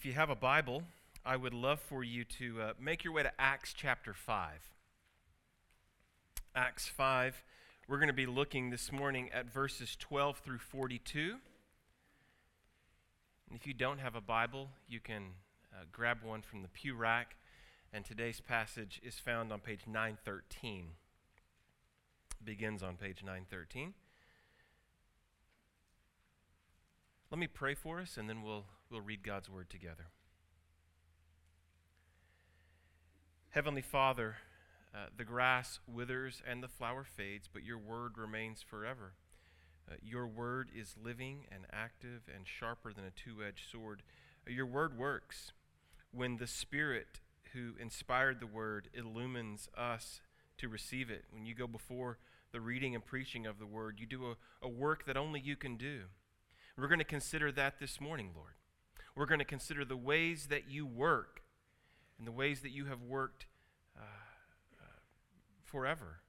If you have a Bible, I would love for you to uh, make your way to Acts chapter 5. Acts 5. We're going to be looking this morning at verses 12 through 42. And if you don't have a Bible, you can uh, grab one from the pew rack. And today's passage is found on page 913. begins on page 913. Let me pray for us, and then we'll, we'll read God's word together. Heavenly Father, uh, the grass withers and the flower fades, but your word remains forever. Uh, your word is living and active and sharper than a two edged sword. Uh, your word works. When the Spirit who inspired the word illumines us to receive it, when you go before the reading and preaching of the word, you do a, a work that only you can do. We're going to consider that this morning, Lord. We're going to consider the ways that you work and the ways that you have worked uh, uh, forever,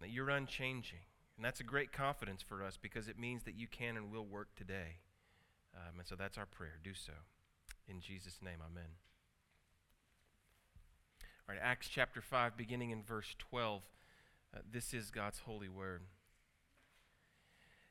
that you're unchanging. And that's a great confidence for us because it means that you can and will work today. Um, and so that's our prayer. Do so. In Jesus' name, amen. All right, Acts chapter 5, beginning in verse 12. Uh, this is God's holy word.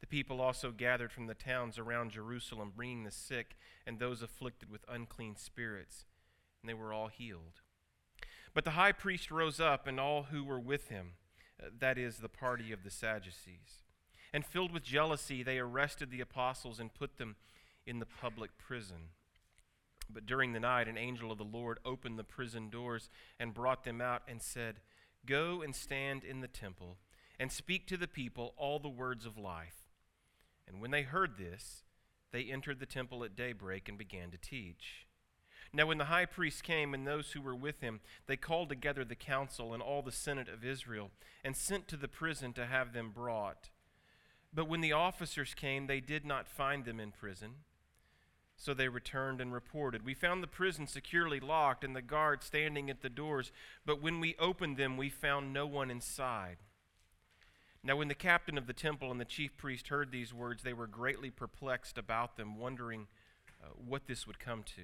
The people also gathered from the towns around Jerusalem, bringing the sick and those afflicted with unclean spirits, and they were all healed. But the high priest rose up, and all who were with him, uh, that is, the party of the Sadducees. And filled with jealousy, they arrested the apostles and put them in the public prison. But during the night, an angel of the Lord opened the prison doors and brought them out and said, Go and stand in the temple and speak to the people all the words of life. And when they heard this, they entered the temple at daybreak and began to teach. Now, when the high priest came and those who were with him, they called together the council and all the senate of Israel and sent to the prison to have them brought. But when the officers came, they did not find them in prison. So they returned and reported, We found the prison securely locked and the guards standing at the doors, but when we opened them, we found no one inside. Now, when the captain of the temple and the chief priest heard these words, they were greatly perplexed about them, wondering uh, what this would come to.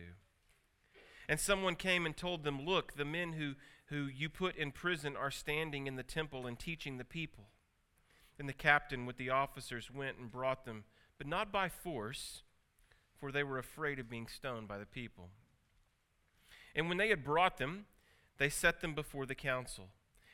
And someone came and told them, Look, the men who, who you put in prison are standing in the temple and teaching the people. Then the captain with the officers went and brought them, but not by force, for they were afraid of being stoned by the people. And when they had brought them, they set them before the council.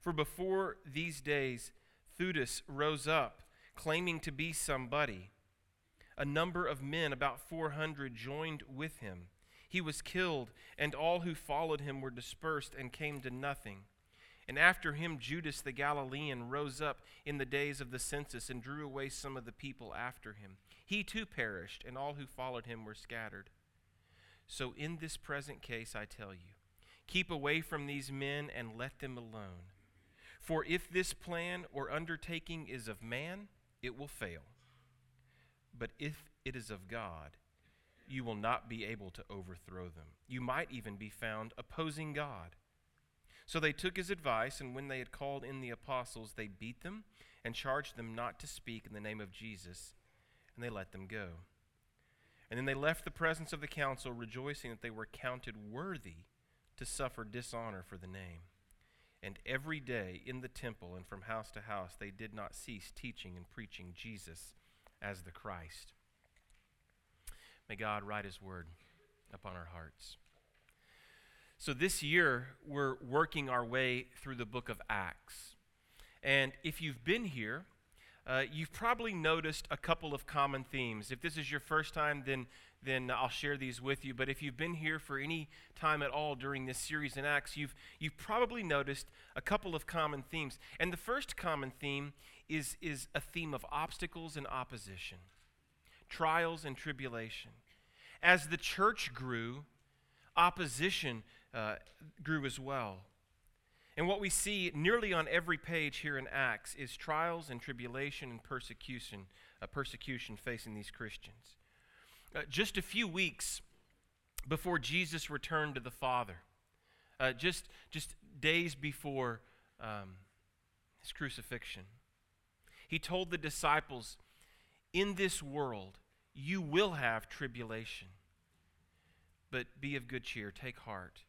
For before these days, Theudas rose up, claiming to be somebody. A number of men, about 400, joined with him. He was killed, and all who followed him were dispersed and came to nothing. And after him, Judas the Galilean rose up in the days of the census and drew away some of the people after him. He too perished, and all who followed him were scattered. So, in this present case, I tell you, keep away from these men and let them alone. For if this plan or undertaking is of man, it will fail. But if it is of God, you will not be able to overthrow them. You might even be found opposing God. So they took his advice, and when they had called in the apostles, they beat them and charged them not to speak in the name of Jesus, and they let them go. And then they left the presence of the council, rejoicing that they were counted worthy to suffer dishonor for the name. And every day in the temple and from house to house, they did not cease teaching and preaching Jesus as the Christ. May God write his word upon our hearts. So, this year, we're working our way through the book of Acts. And if you've been here, uh, you've probably noticed a couple of common themes. If this is your first time, then, then I'll share these with you. But if you've been here for any time at all during this series in Acts, you've, you've probably noticed a couple of common themes. And the first common theme is, is a theme of obstacles and opposition, trials and tribulation. As the church grew, opposition uh, grew as well. And what we see nearly on every page here in Acts is trials and tribulation and persecution, uh, persecution facing these Christians. Uh, just a few weeks before Jesus returned to the Father, uh, just, just days before um, his crucifixion, he told the disciples, In this world you will have tribulation, but be of good cheer, take heart,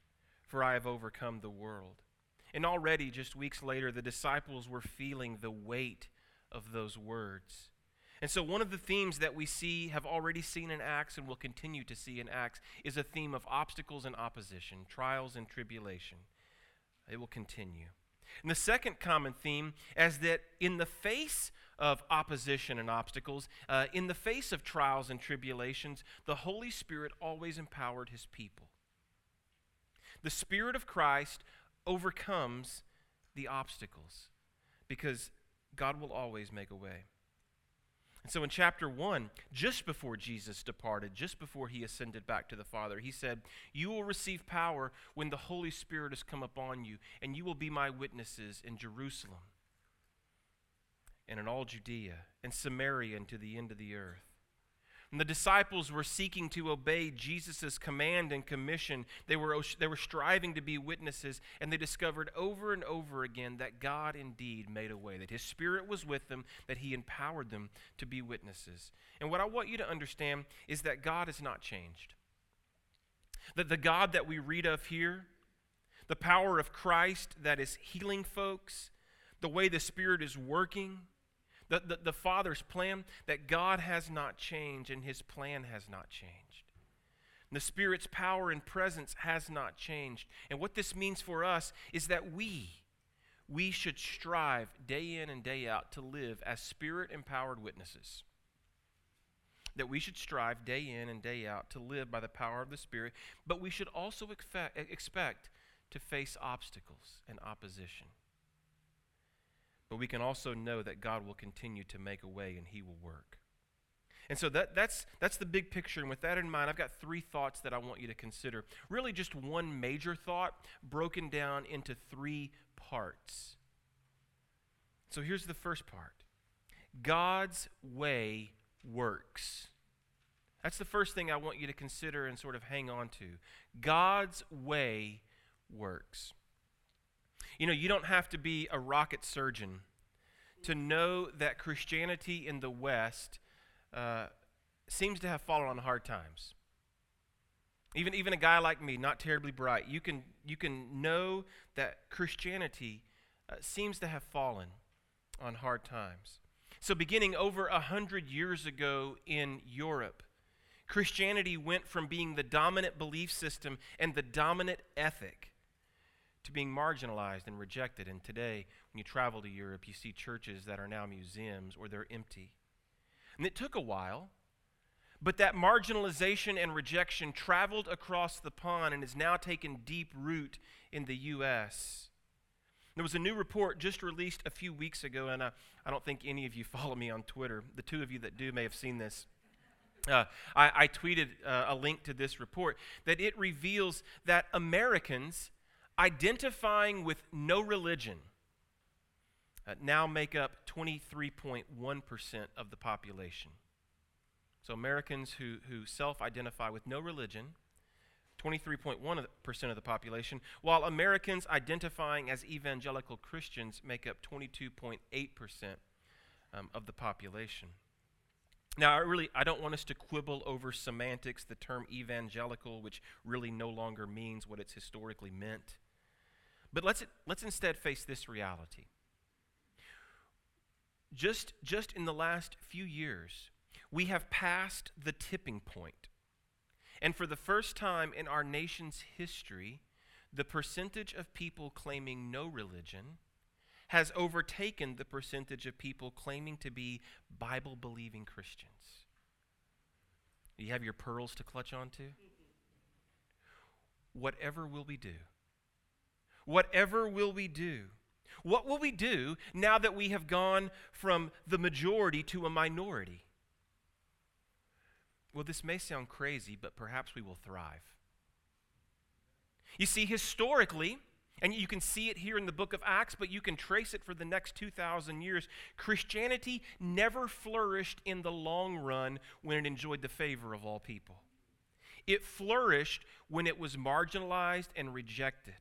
for I have overcome the world. And already, just weeks later, the disciples were feeling the weight of those words. And so, one of the themes that we see, have already seen in Acts, and will continue to see in Acts, is a theme of obstacles and opposition, trials and tribulation. It will continue. And the second common theme is that in the face of opposition and obstacles, uh, in the face of trials and tribulations, the Holy Spirit always empowered his people. The Spirit of Christ overcomes the obstacles because God will always make a way. And so in chapter 1, just before Jesus departed, just before he ascended back to the Father, he said, You will receive power when the Holy Spirit has come upon you, and you will be my witnesses in Jerusalem and in all Judea and Samaria and to the end of the earth. And the disciples were seeking to obey Jesus' command and commission. They were, they were striving to be witnesses, and they discovered over and over again that God indeed made a way, that His Spirit was with them, that He empowered them to be witnesses. And what I want you to understand is that God has not changed. That the God that we read of here, the power of Christ that is healing folks, the way the Spirit is working, the, the, the Father's plan, that God has not changed and His plan has not changed. The Spirit's power and presence has not changed. And what this means for us is that we, we should strive day in and day out to live as Spirit empowered witnesses. That we should strive day in and day out to live by the power of the Spirit, but we should also expect to face obstacles and opposition. But we can also know that God will continue to make a way and He will work. And so that, that's, that's the big picture. And with that in mind, I've got three thoughts that I want you to consider. Really, just one major thought broken down into three parts. So here's the first part God's way works. That's the first thing I want you to consider and sort of hang on to. God's way works. You know, you don't have to be a rocket surgeon to know that Christianity in the West uh, seems to have fallen on hard times. Even, even a guy like me, not terribly bright, you can, you can know that Christianity uh, seems to have fallen on hard times. So, beginning over a hundred years ago in Europe, Christianity went from being the dominant belief system and the dominant ethic to being marginalized and rejected. And today, when you travel to Europe, you see churches that are now museums or they're empty. And it took a while, but that marginalization and rejection traveled across the pond and has now taken deep root in the U.S. There was a new report just released a few weeks ago, and I, I don't think any of you follow me on Twitter. The two of you that do may have seen this. Uh, I, I, tweeted uh, a link to this report that it reveals that Americans identifying with no religion uh, now make up 23.1% of the population. So Americans who, who self identify with no religion, 23.1% of the population, while Americans identifying as evangelical Christians make up 22.8% um, of the population. Now, I really I don't want us to quibble over semantics, the term evangelical, which really no longer means what it's historically meant. But let's let's instead face this reality. Just just in the last few years, we have passed the tipping point. And for the first time in our nation's history, the percentage of people claiming no religion has overtaken the percentage of people claiming to be Bible believing Christians. Do you have your pearls to clutch onto? Whatever will we do? Whatever will we do? What will we do now that we have gone from the majority to a minority? Well, this may sound crazy, but perhaps we will thrive. You see, historically, and you can see it here in the book of Acts, but you can trace it for the next 2,000 years. Christianity never flourished in the long run when it enjoyed the favor of all people. It flourished when it was marginalized and rejected.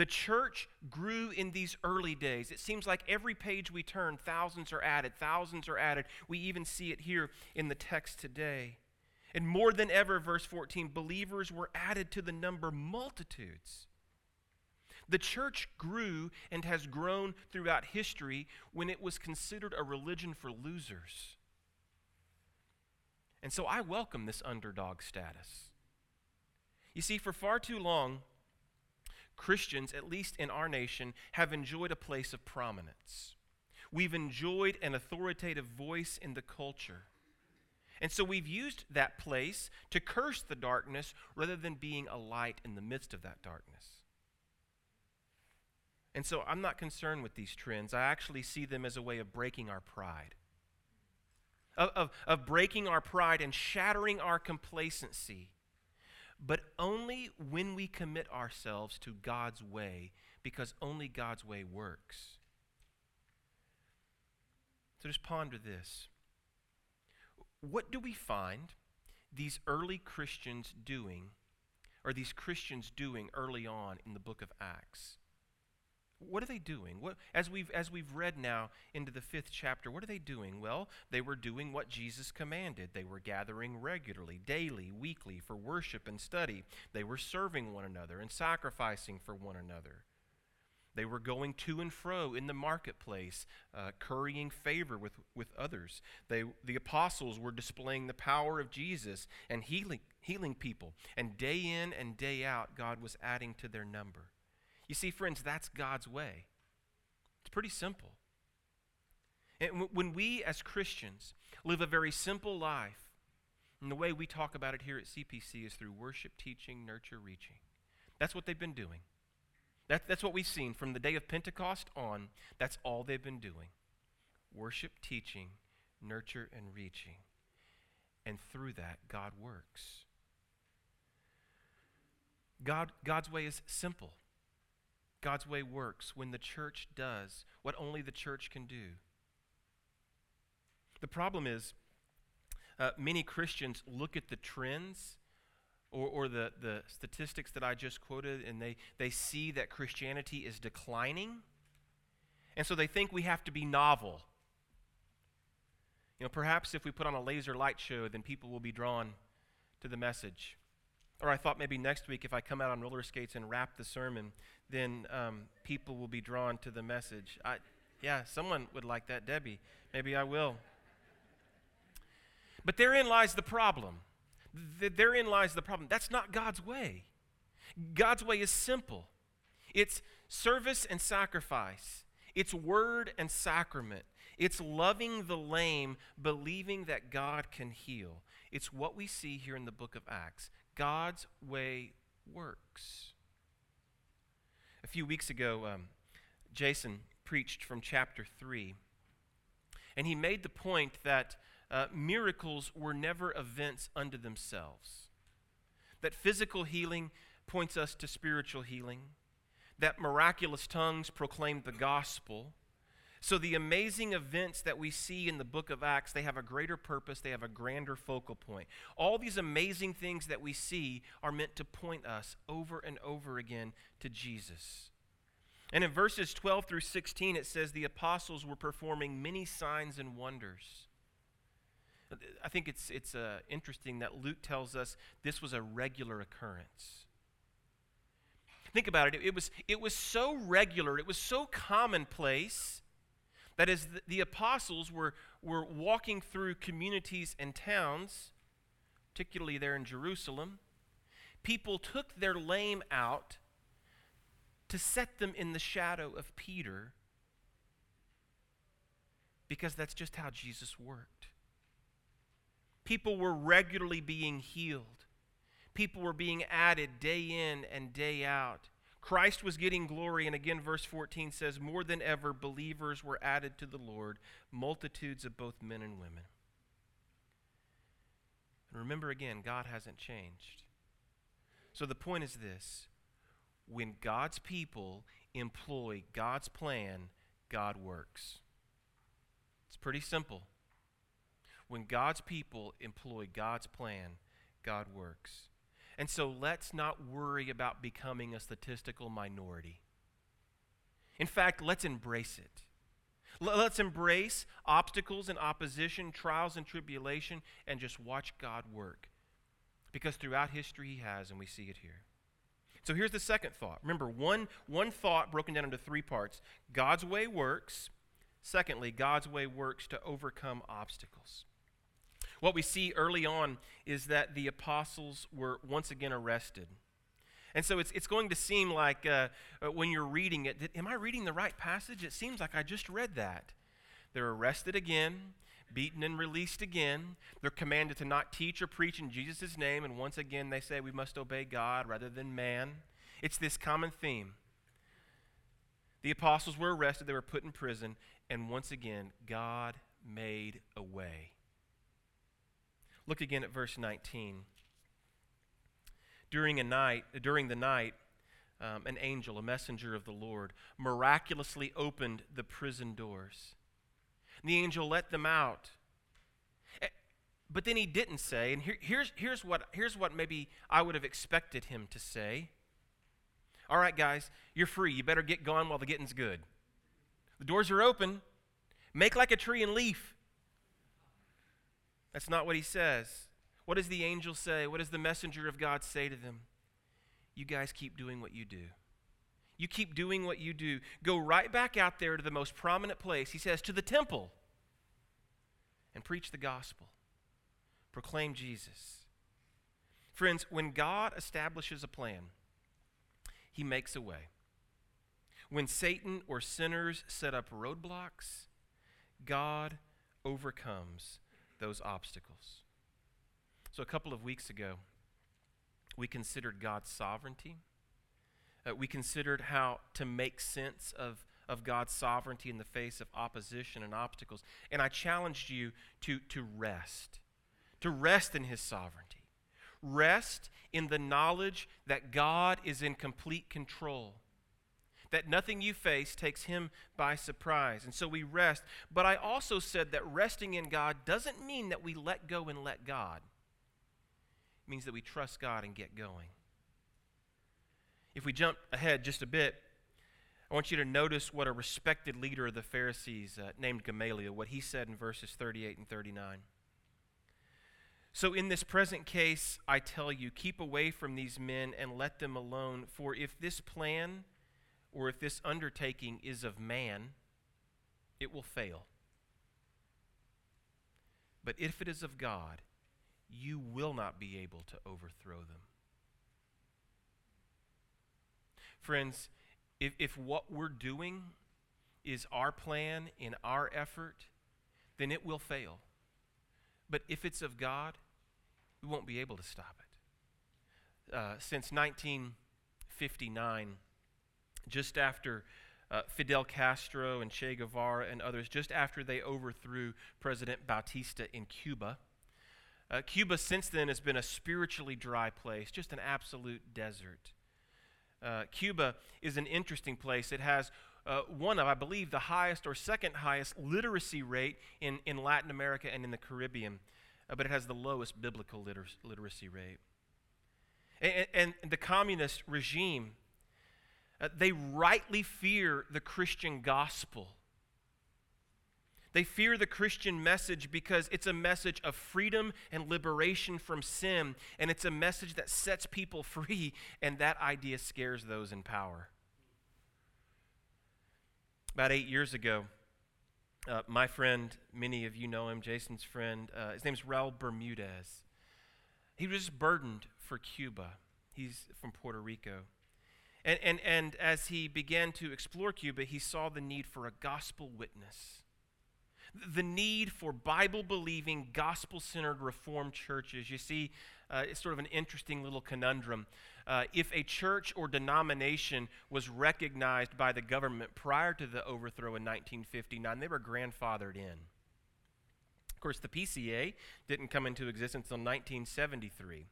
The church grew in these early days. It seems like every page we turn, thousands are added, thousands are added. We even see it here in the text today. And more than ever, verse 14, believers were added to the number multitudes. The church grew and has grown throughout history when it was considered a religion for losers. And so I welcome this underdog status. You see, for far too long, Christians, at least in our nation, have enjoyed a place of prominence. We've enjoyed an authoritative voice in the culture. And so we've used that place to curse the darkness rather than being a light in the midst of that darkness. And so I'm not concerned with these trends. I actually see them as a way of breaking our pride, of, of, of breaking our pride and shattering our complacency. But only when we commit ourselves to God's way, because only God's way works. So just ponder this. What do we find these early Christians doing, or these Christians doing early on in the book of Acts? What are they doing? What, as, we've, as we've read now into the fifth chapter, what are they doing? Well, they were doing what Jesus commanded. They were gathering regularly, daily, weekly for worship and study. They were serving one another and sacrificing for one another. They were going to and fro in the marketplace, uh, currying favor with, with others. They, the apostles were displaying the power of Jesus and healing, healing people. And day in and day out, God was adding to their number. You see, friends, that's God's way. It's pretty simple. And when we as Christians live a very simple life, and the way we talk about it here at CPC is through worship, teaching, nurture, reaching. That's what they've been doing. That, that's what we've seen from the day of Pentecost on. That's all they've been doing worship, teaching, nurture, and reaching. And through that, God works. God, God's way is simple. God's way works when the church does what only the church can do. The problem is, uh, many Christians look at the trends or, or the, the statistics that I just quoted and they, they see that Christianity is declining. And so they think we have to be novel. You know, perhaps if we put on a laser light show, then people will be drawn to the message. Or I thought maybe next week if I come out on roller skates and rap the sermon, then um, people will be drawn to the message. I, yeah, someone would like that, Debbie. Maybe I will. But therein lies the problem. Th- therein lies the problem. That's not God's way. God's way is simple it's service and sacrifice, it's word and sacrament, it's loving the lame, believing that God can heal. It's what we see here in the book of Acts. God's way works. A few weeks ago, um, Jason preached from chapter 3, and he made the point that uh, miracles were never events unto themselves, that physical healing points us to spiritual healing, that miraculous tongues proclaim the gospel, So, the amazing events that we see in the book of Acts, they have a greater purpose, they have a grander focal point. All these amazing things that we see are meant to point us over and over again to Jesus. And in verses 12 through 16, it says the apostles were performing many signs and wonders. I think it's, it's uh, interesting that Luke tells us this was a regular occurrence. Think about it. It was, it was so regular, it was so commonplace that the, the apostles were, were walking through communities and towns, particularly there in Jerusalem, people took their lame out to set them in the shadow of Peter because that's just how Jesus worked. People were regularly being healed. People were being added day in and day out. Christ was getting glory, and again, verse 14 says, More than ever, believers were added to the Lord, multitudes of both men and women. And remember again, God hasn't changed. So the point is this when God's people employ God's plan, God works. It's pretty simple. When God's people employ God's plan, God works. And so let's not worry about becoming a statistical minority. In fact, let's embrace it. Let's embrace obstacles and opposition, trials and tribulation, and just watch God work. Because throughout history, He has, and we see it here. So here's the second thought. Remember, one, one thought broken down into three parts God's way works. Secondly, God's way works to overcome obstacles. What we see early on is that the apostles were once again arrested. And so it's, it's going to seem like uh, uh when you're reading it, am I reading the right passage? It seems like I just read that. They're arrested again, beaten and released again. They're commanded to not teach or preach in Jesus' name, and once again they say we must obey God rather than man. It's this common theme. The apostles were arrested, they were put in prison, and once again, God made a way. Look again at verse 19. During a night, during the night, um, an angel, a messenger of the Lord, miraculously opened the prison doors. And the angel let them out. But then he didn't say, and here, here's, here's, what, here's what maybe I would have expected him to say. All right, guys, you're free. You better get going while the getting's good. The doors are open. Make like a tree and leaf. That's not what he says. What does the angel say? What does the messenger of God say to them? You guys keep doing what you do. You keep doing what you do. Go right back out there to the most prominent place. He says, to the temple, and preach the gospel. Proclaim Jesus. Friends, when God establishes a plan, he makes a way. When Satan or sinners set up roadblocks, God overcomes those obstacles. So, a couple of weeks ago, we considered God's sovereignty. Uh, we considered how to make sense of, of God's sovereignty in the face of opposition and obstacles. And I challenged you to, to rest, to rest in His sovereignty. Rest in the knowledge that God is in complete control that nothing you face takes him by surprise. And so we rest. But I also said that resting in God doesn't mean that we let go and let God, it means that we trust God and get going. If we jump ahead just a bit, I want you to notice what a respected leader of the Pharisees uh, named Gamaliel, what he said in verses 38 and 39. So, in this present case, I tell you, keep away from these men and let them alone. For if this plan or if this undertaking is of man, it will fail. But if it is of God, you will not be able to overthrow them. Friends, if, if what we're doing is our plan in our effort, then it will fail. But if it's of God, we won't be able to stop it. Uh, since 1959, just after uh, Fidel Castro and Che Guevara and others, just after they overthrew President Batista in Cuba. Uh, Cuba, since then, has been a spiritually dry place, just an absolute desert. Uh, Cuba is an interesting place. It has uh, one of, I believe, the highest or second highest literacy rate in, in Latin America and in the Caribbean, uh, but it has the lowest biblical liter- literacy rate. And, and, the communist regime, uh, they rightly fear the Christian gospel. They fear the Christian message because it's a message of freedom and liberation from sin, and it's a message that sets people free, and that idea scares those in power. About eight years ago, uh, my friend, many of you know him, Jason's friend, uh, his name's Raul Bermudez. He was burdened for Cuba. He's from Puerto Rico. And, and, and as he began to explore Cuba, he saw the need for a gospel witness the need for Bible believing, gospel centered Reformed churches. You see, uh, it's sort of an interesting little conundrum. Uh, if a church or denomination was recognized by the government prior to the overthrow in 1959, they were grandfathered in. Of course, the PCA didn't come into existence until 1973.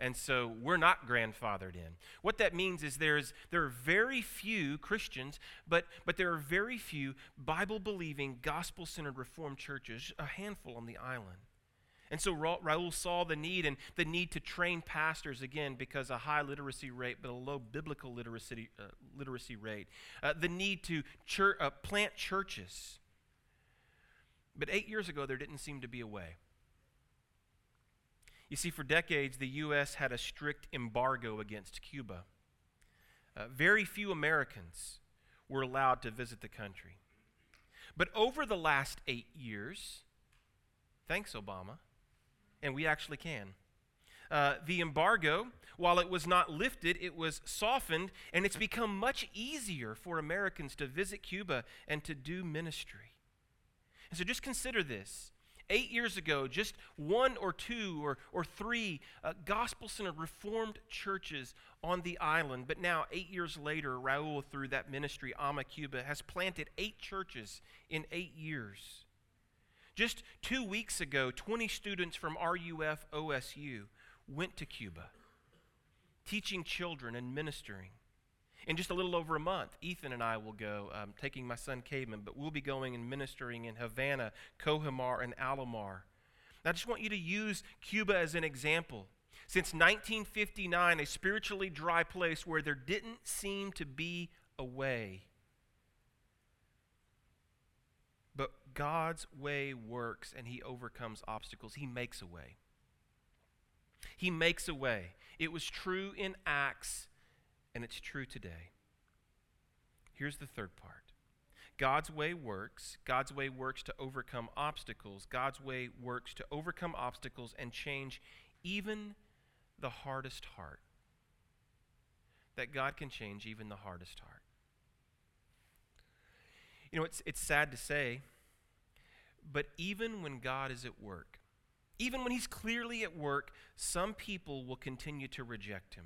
And so we're not grandfathered in. What that means is there's, there are very few Christians, but, but there are very few Bible believing, gospel centered Reformed churches, a handful on the island. And so Ra- Raul saw the need and the need to train pastors again because a high literacy rate but a low biblical literacy, uh, literacy rate. Uh, the need to chur- uh, plant churches. But eight years ago, there didn't seem to be a way. You see, for decades, the U.S. had a strict embargo against Cuba. Uh, very few Americans were allowed to visit the country. But over the last eight years, thanks, Obama, and we actually can. Uh, the embargo, while it was not lifted, it was softened, and it's become much easier for Americans to visit Cuba and to do ministry. And so just consider this Eight years ago, just one or two or, or three uh, gospel centered Reformed churches on the island. But now, eight years later, Raul, through that ministry, Ama Cuba, has planted eight churches in eight years. Just two weeks ago, 20 students from RUF OSU went to Cuba, teaching children and ministering. In just a little over a month, Ethan and I will go, um, taking my son Caden, but we'll be going and ministering in Havana, Cojímar, and Alamar. I just want you to use Cuba as an example. Since 1959, a spiritually dry place where there didn't seem to be a way. But God's way works and He overcomes obstacles. He makes a way. He makes a way. It was true in Acts and it's true today. Here's the third part God's way works. God's way works to overcome obstacles. God's way works to overcome obstacles and change even the hardest heart. That God can change even the hardest heart. You know, it's, it's sad to say, but even when God is at work, even when He's clearly at work, some people will continue to reject Him.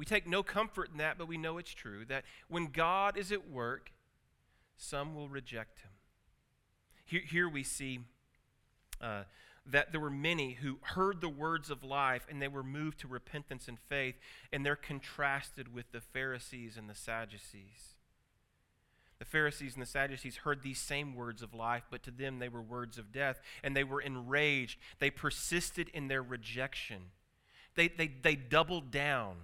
We take no comfort in that, but we know it's true that when God is at work, some will reject him. Here, here we see uh, that there were many who heard the words of life and they were moved to repentance and faith, and they're contrasted with the Pharisees and the Sadducees. The Pharisees and the Sadducees heard these same words of life, but to them they were words of death, and they were enraged. They persisted in their rejection. They, they, they doubled down.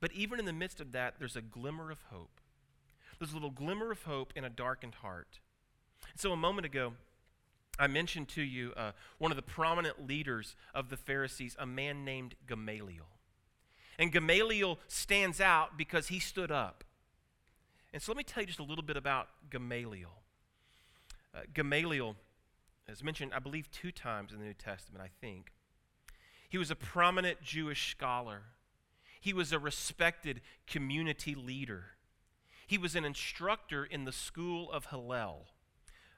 But even in the midst of that, there's a glimmer of hope. There's a little glimmer of hope in a darkened heart. So, a moment ago, I mentioned to you uh, one of the prominent leaders of the Pharisees, a man named Gamaliel. And Gamaliel stands out because he stood up. And so, let me tell you just a little bit about Gamaliel. Uh, Gamaliel is mentioned, I believe, two times in the New Testament, I think. He was a prominent Jewish scholar he was a respected community leader. He was an instructor in the school of Hillel,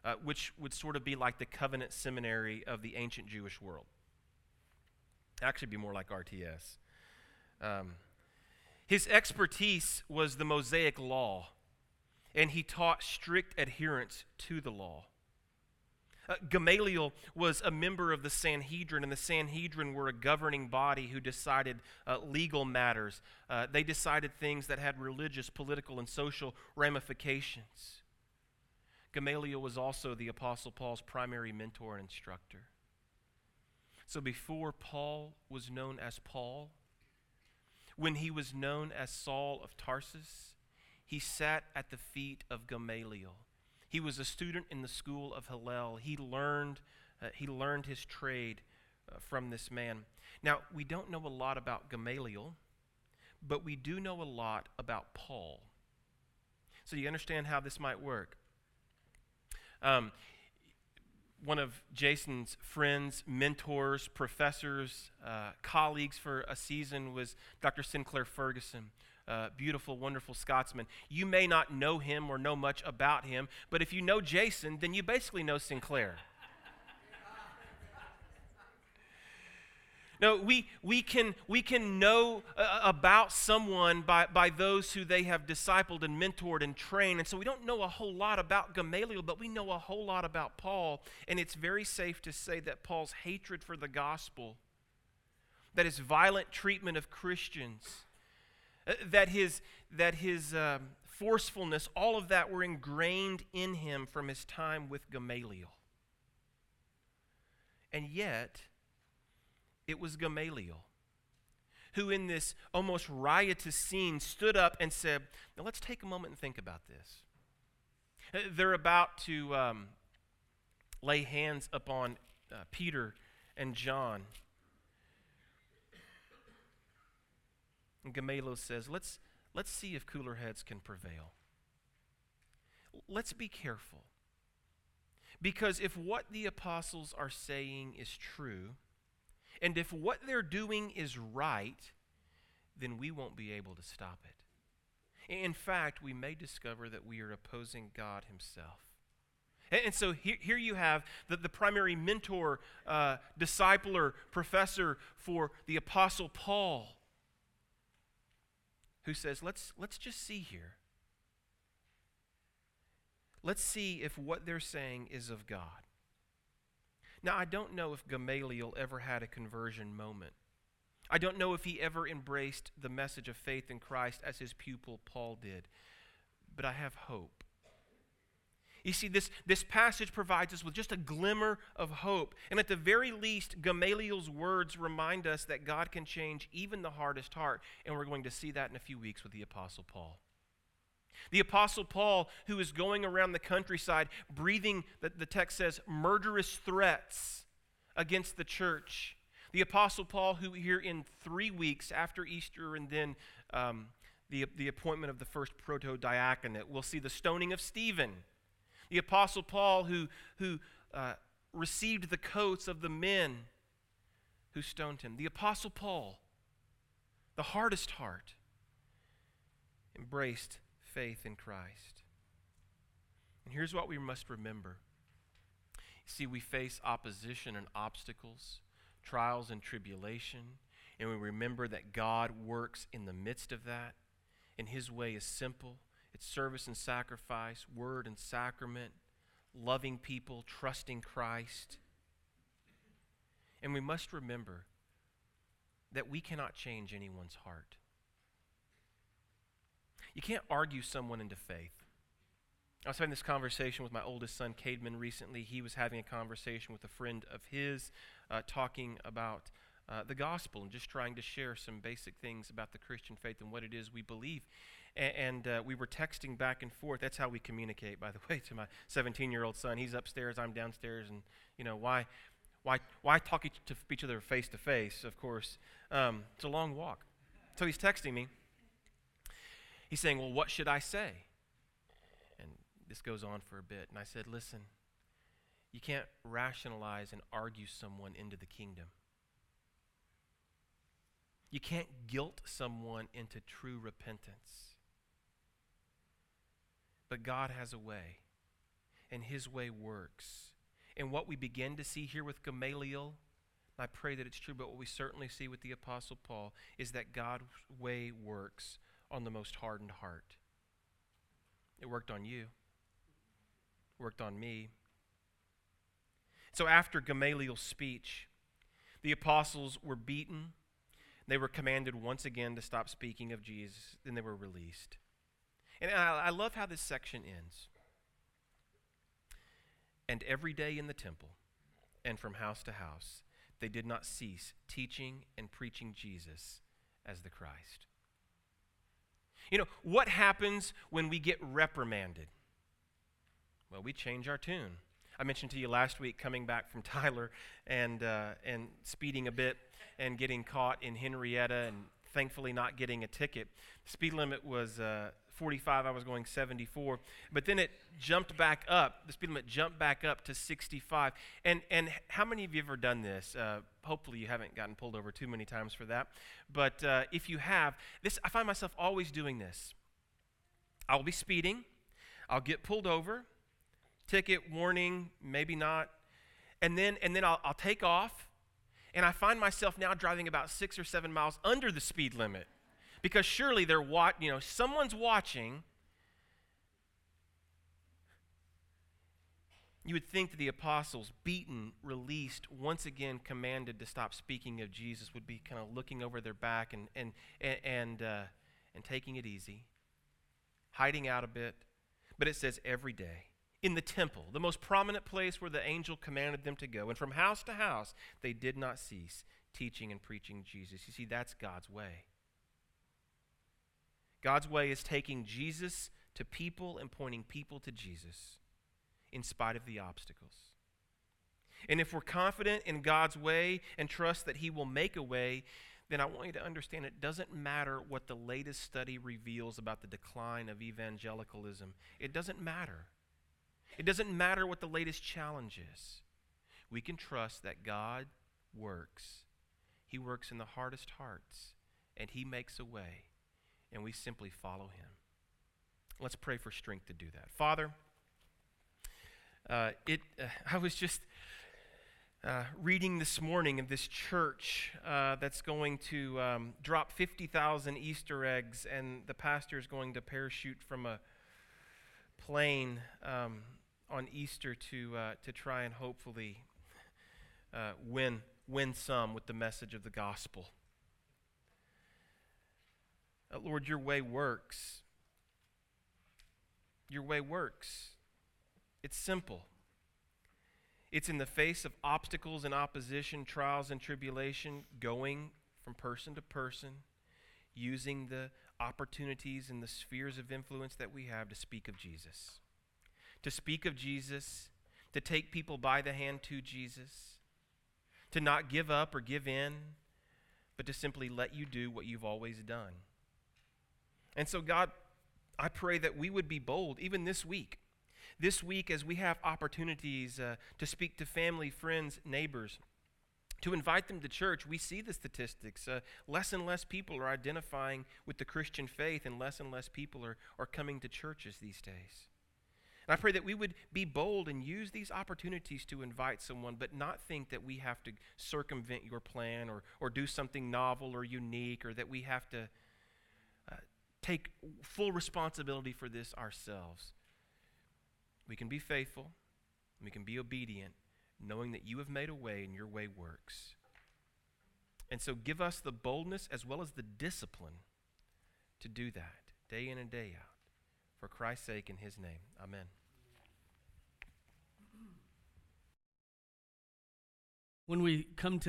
uh, which would sort of be like the covenant seminary of the ancient Jewish world. Actually, be more like RTS. Um, his expertise was the Mosaic law, and he taught strict adherence to the law. Uh, Gamaliel was a member of the Sanhedrin, and the Sanhedrin were a governing body who decided uh, legal matters. Uh, they decided things that had religious, political, and social ramifications. Gamaliel was also the Apostle Paul's primary mentor and instructor. So before Paul was known as Paul, when he was known as Saul of Tarsus, he sat at the feet of Gamaliel. He was a student in the school of Hillel. He learned, uh, he learned his trade uh, from this man. Now, we don't know a lot about Gamaliel, but we do know a lot about Paul. So you understand how this might work. Um, one of Jason's friends, mentors, professors, uh, colleagues for a season was Dr. Sinclair Ferguson uh, beautiful, wonderful Scotsman. You may not know him or know much about him, but if you know Jason, then you basically know Sinclair. No, we, we, can, we can know uh, about someone by, by those who they have discipled and mentored and trained. And so we don't know a whole lot about Gamaliel, but we know a whole lot about Paul. And it's very safe to say that Paul's hatred for the gospel, that his violent treatment of Christians, uh, that his, that his um, forcefulness, all of that were ingrained in him from his time with Gamaliel. And yet, it was Gamaliel who, in this almost riotous scene, stood up and said, Now let's take a moment and think about this. Uh, they're about to um, lay hands upon uh, Peter and John. And Gamaliel says, let's, let's see if cooler heads can prevail. Let's be careful. Because if what the apostles are saying is true, and if what they're doing is right, then we won't be able to stop it. In fact, we may discover that we are opposing God Himself. And, so here, here, you have the, the primary mentor, uh, discipler, professor for the Apostle Paul who says, let's, let's just see here. Let's see if what they're saying is of God. Now, I don't know if Gamaliel ever had a conversion moment. I don't know if he ever embraced the message of faith in Christ as his pupil Paul did, but I have hope. You see, this, this passage provides us with just a glimmer of hope. And at the very least, Gamaliel's words remind us that God can change even the hardest heart. And we're going to see that in a few weeks with the Apostle Paul. The Apostle Paul, who is going around the countryside breathing, the, the text says, murderous threats against the church. The Apostle Paul, who here in three weeks after Easter and then um, the, the appointment of the first proto diaconate, we'll see the stoning of Stephen the Apostle Paul, who, who uh, received the coats of the men who stoned him. The Apostle Paul, the hardest heart, embraced faith in Christ. And here's what we must remember. See, we face opposition and obstacles, trials and tribulation, and we remember that God works in the midst of that, and His way is simple it's service and sacrifice, word and sacrament, loving people, trusting Christ. And we must remember that we cannot change anyone's heart. You can't argue someone into faith. I was having this conversation with my oldest son, Cademan, recently. He was having a conversation with a friend of his, uh, talking about uh, the gospel and just trying to share some basic things about the Christian faith and what it is we believe and, and uh, we were texting back and forth. That's how we communicate, by the way, to my 17 year old son. He's upstairs, I'm downstairs, and you know why, why, why talk to each other face to face? Of course, um, it's a long walk. So he's texting me. He's saying, "Well, what should I say?" And this goes on for a bit, and I said, "Listen." You can't rationalize and argue someone into the kingdom. You can't guilt someone into true repentance. But God has a way, and His way works. And what we begin to see here with Gamaliel, I pray that it's true, but what we certainly see with the Apostle Paul is that God's way works on the most hardened heart. It worked on you, it worked on me. So after Gamaliel's speech, the apostles were beaten. They were commanded once again to stop speaking of Jesus, then they were released. And I, I love how this section ends. And every day in the temple and from house to house, they did not cease teaching and preaching Jesus as the Christ. You know, what happens when we get reprimanded? Well, we change our tune. I mentioned to you last week coming back from Tyler and, uh, and speeding a bit and getting caught in Henrietta and thankfully not getting a ticket. Speed limit was uh, 45, I was going 74. But then it jumped back up, the speed limit jumped back up to 65. And, and how many of you have ever done this? Uh, hopefully you haven't gotten pulled over too many times for that. But uh, if you have, this I find myself always doing this. I'll be speeding, I'll get pulled over, ticket, warning, maybe not. And then, and then I'll, I'll take off, and I find myself now driving about six or seven miles under the speed limit. Because surely they're wat- you know, someone's watching. You would think that the apostles, beaten, released, once again commanded to stop speaking of Jesus, would be kind of looking over their back and, and, and, uh, and taking it easy, hiding out a bit. But it says every day in the temple, the most prominent place where the angel commanded them to go. And from house to house, they did not cease teaching and preaching Jesus. You see, that's God's way. God's way is taking Jesus to people and pointing people to Jesus in spite of the obstacles. And if we're confident in God's way and trust that He will make a way, then I want you to understand it doesn't matter what the latest study reveals about the decline of evangelicalism. It doesn't matter. It doesn't matter what the latest challenge is. We can trust that God works. He works in the hardest hearts, and He makes a way, and we simply follow Him. Let's pray for strength to do that. Father, uh, it, uh, I was just uh, reading this morning of this church uh, that's going to um, drop 50,000 Easter eggs, and the pastor is going to parachute from a plane um, on Easter to, uh, to try and hopefully uh, win, win some with the message of the gospel. Uh, Lord, your way works. Your way works. It's simple. It's in the face of obstacles and opposition, trials and tribulation, going from person to person, using the opportunities and the spheres of influence that we have to speak of Jesus to speak of Jesus, to take people by the hand to Jesus, to not give up or give in, but to simply let you do what you've always done. And so, God, I pray that we would be bold even this week. This week, as we have opportunities uh, to speak to family, friends, neighbors, to invite them to church, we see the statistics. Uh, less and less people are identifying with the Christian faith, and less and less people are, are coming to churches these days. And I pray that we would be bold and use these opportunities to invite someone, but not think that we have to circumvent your plan or, or do something novel or unique or that we have to take full responsibility for this ourselves. We can be faithful, we can be obedient, knowing that you have made a way and your way works. And so give us the boldness as well as the discipline to do that day in and day out. For Christ's sake, in his name. Amen. when we come to